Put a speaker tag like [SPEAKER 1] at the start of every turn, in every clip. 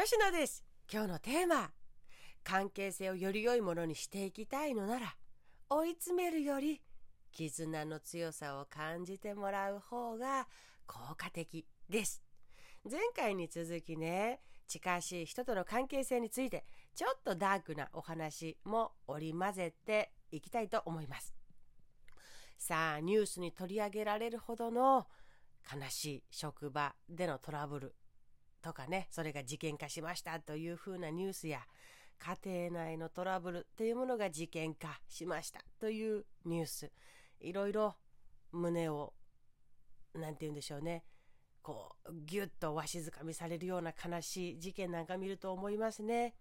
[SPEAKER 1] 吉野です。今日のテーマ。関係性をより良いものにしていきたいのなら追い詰めるより絆の強さを感じてもらう方が効果的です。前回に続きね近しい人との関係性についてちょっとダークなお話も織り交ぜていきたいと思います。さあニュースに取り上げられるほどの悲しい職場でのトラブル。とかねそれが事件化しましたというふうなニュースや家庭内のトラブルっていうものが事件化しましたというニュースいろいろ胸を何て言うんでしょうねこうギュッとわしづかみされるような悲しい事件なんか見ると思いますね。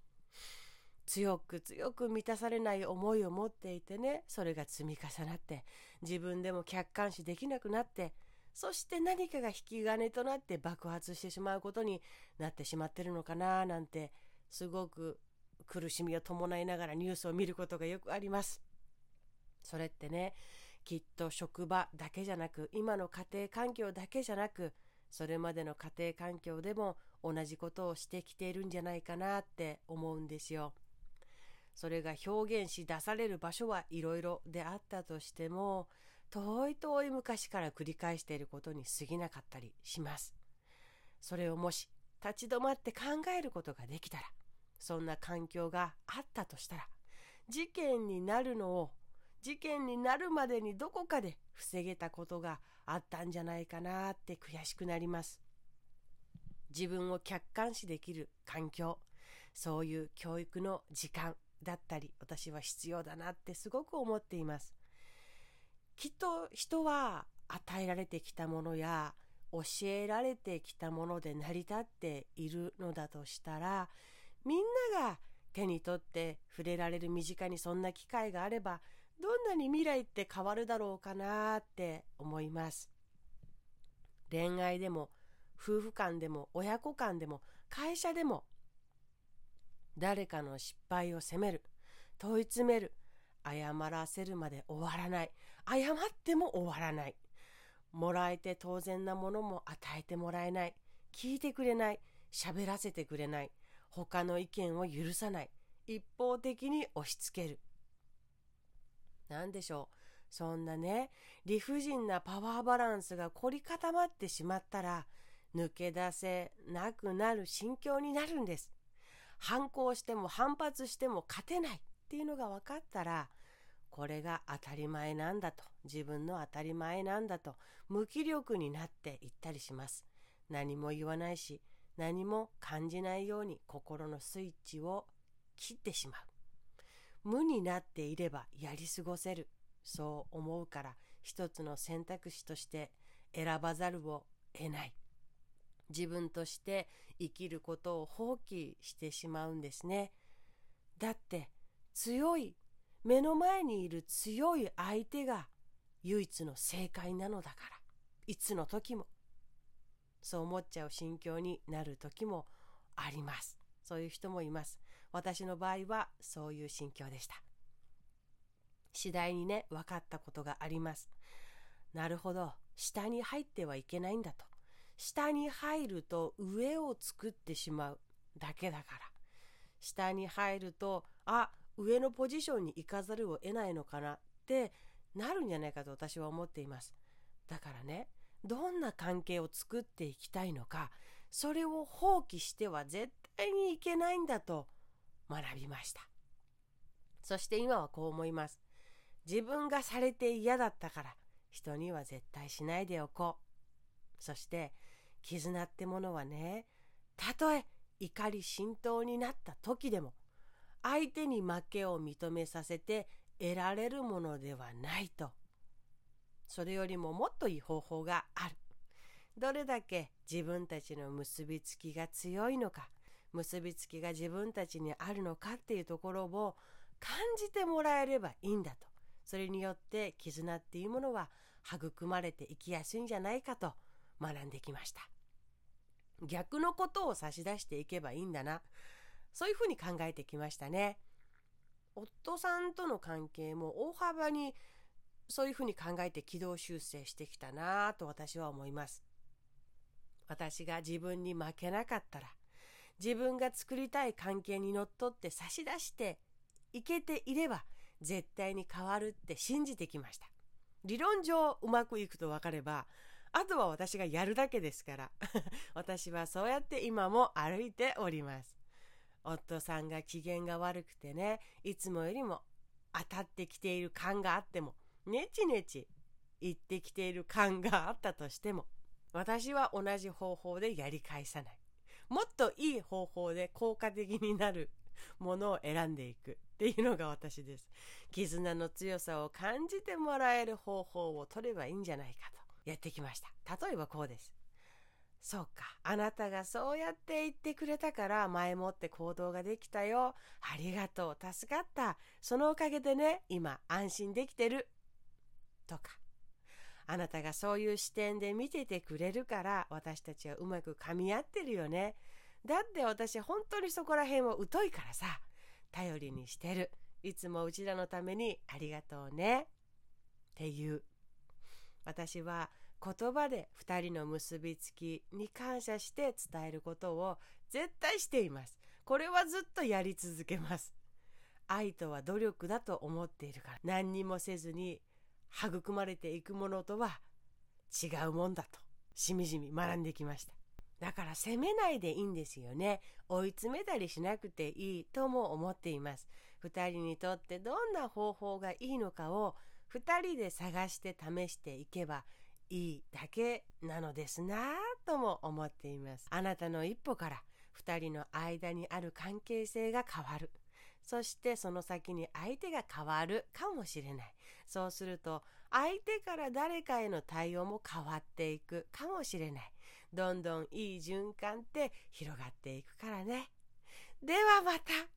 [SPEAKER 1] 強く強く満たされない思いを持っていてねそれが積み重なって自分でも客観視できなくなってそして何かが引き金となって爆発してしまうことになってしまってるのかななんてすごく苦しみを伴いながらニュースを見ることがよくあります。それってねきっと職場だけじゃなく今の家庭環境だけじゃなくそれまでの家庭環境でも同じことをしてきているんじゃないかなって思うんですよ。それが表現し出される場所はいろいろであったとしても遠い遠い昔から繰り返していることに過ぎなかったりします。それをもし立ち止まって考えることができたらそんな環境があったとしたら事件になるのを事件になるまでにどこかで防げたことがあったんじゃないかなって悔しくなります。自分を客観視できる環境、そういう教育の時間だったり、私は必要だなってすごく思っています。きっと人は与えられてきたものや教えられてきたもので成り立っているのだとしたら、みんなが手に取って触れられる身近にそんな機会があればどんなに未来って変わるだろうかなって思います。恋愛でも夫婦間でも親子間でも会社でも誰かの失敗を責める問い詰める謝らせるまで終わらない。謝っても終わらない。もらえて当然なものも与えてもらえない。聞いてくれない。喋らせてくれない。他の意見を許さない。一方的に押し付ける。何でしょう。そんなね理不尽なパワーバランスが凝り固まってしまったら抜け出せなくなる心境になるんです。反抗しても反発しても勝てないっていうのが分かったらこれが当たり前なんだと。自分の当たり前なんだと。無気力になっていったりします。何も言わないし何も感じないように心のスイッチを切ってしまう。無になっていればやり過ごせる。そう思うから一つの選択肢として選ばざるを得ない。自分として生きることを放棄してしまうんですね。だって強い目の前にいる強い相手が唯一の正解なのだから。いつの時も。そう思っちゃう心境になる時もあります。そういう人もいます。私の場合はそういう心境でした。次第にね分かったことがあります。なるほど。下に入ってはいけないんだと。下に入ると上を作ってしまうだけだから。下に入るとあ上のポジションに行かざるを得ないのかなってなるんじゃないかと私は思っています。だからねどんな関係を作っていきたいのかそれを放棄しては絶対にいけないんだと学びました。そして今はこう思います。自分がされて嫌だったから人には絶対しないでおこう。そして絆ってものはねたとえ怒り浸透になった時でも相手に負けを認めさせて得られるものではないと。それよりももっといい方法がある。どれだけ自分たちの結びつきが強いのか結びつきが自分たちにあるのかっていうところを感じてもらえればいいんだと。それによって絆っていうものは育まれていきやすいんじゃないかと学んできました。逆のことを差し出していけばいいんだな。そういうふうに考えてきましたね。夫さんとの関係も大幅にそういうふうに考えて軌道修正してきたなと私は思います。私が自分に負けなかったら自分が作りたい関係にのっとって差し出していけていれば絶対に変わるって信じてきました。理論上うまくいくと分かればあとは私がやるだけですから 私はそうやって今も歩いております。夫さんが機嫌が悪くてねいつもよりも当たってきている感があってもネチネチ言ってきている感があったとしても私は同じ方法でやり返さない。もっといい方法で効果的になるものを選んでいく。っていうのが私です。絆の強さを感じてもらえる方法を取ればいいんじゃないかとやってきました。例えばこうです。そうか。あなたがそうやって言ってくれたから前もって行動ができたよ。ありがとう。助かった。そのおかげでね今安心できてる。とか。あなたがそういう視点で見ててくれるから私たちはうまく噛み合ってるよね。だって私本当にそこら辺を疎いからさ頼りにしてる。いつもうちらのためにありがとうね。っていう。私は言葉で2人の結びつきに感謝して伝えることを絶対しています。これはずっとやり続けます。愛とは努力だと思っているから。何にもせずに育まれていくものとは違うもんだと。しみじみ学んできました。だから責めないでいいんですよね。追い詰めたりしなくていいとも思っています。2人にとってどんな方法がいいのかを2人で探して試していけばいいだけなのですなぁとも思っています。あなたの一歩から2人の間にある関係性が変わる。そしてその先に相手が変わるかもしれない。そうすると相手から誰かへの対応も変わっていくかもしれない。どんどんいい循環って広がっていくからね。ではまた。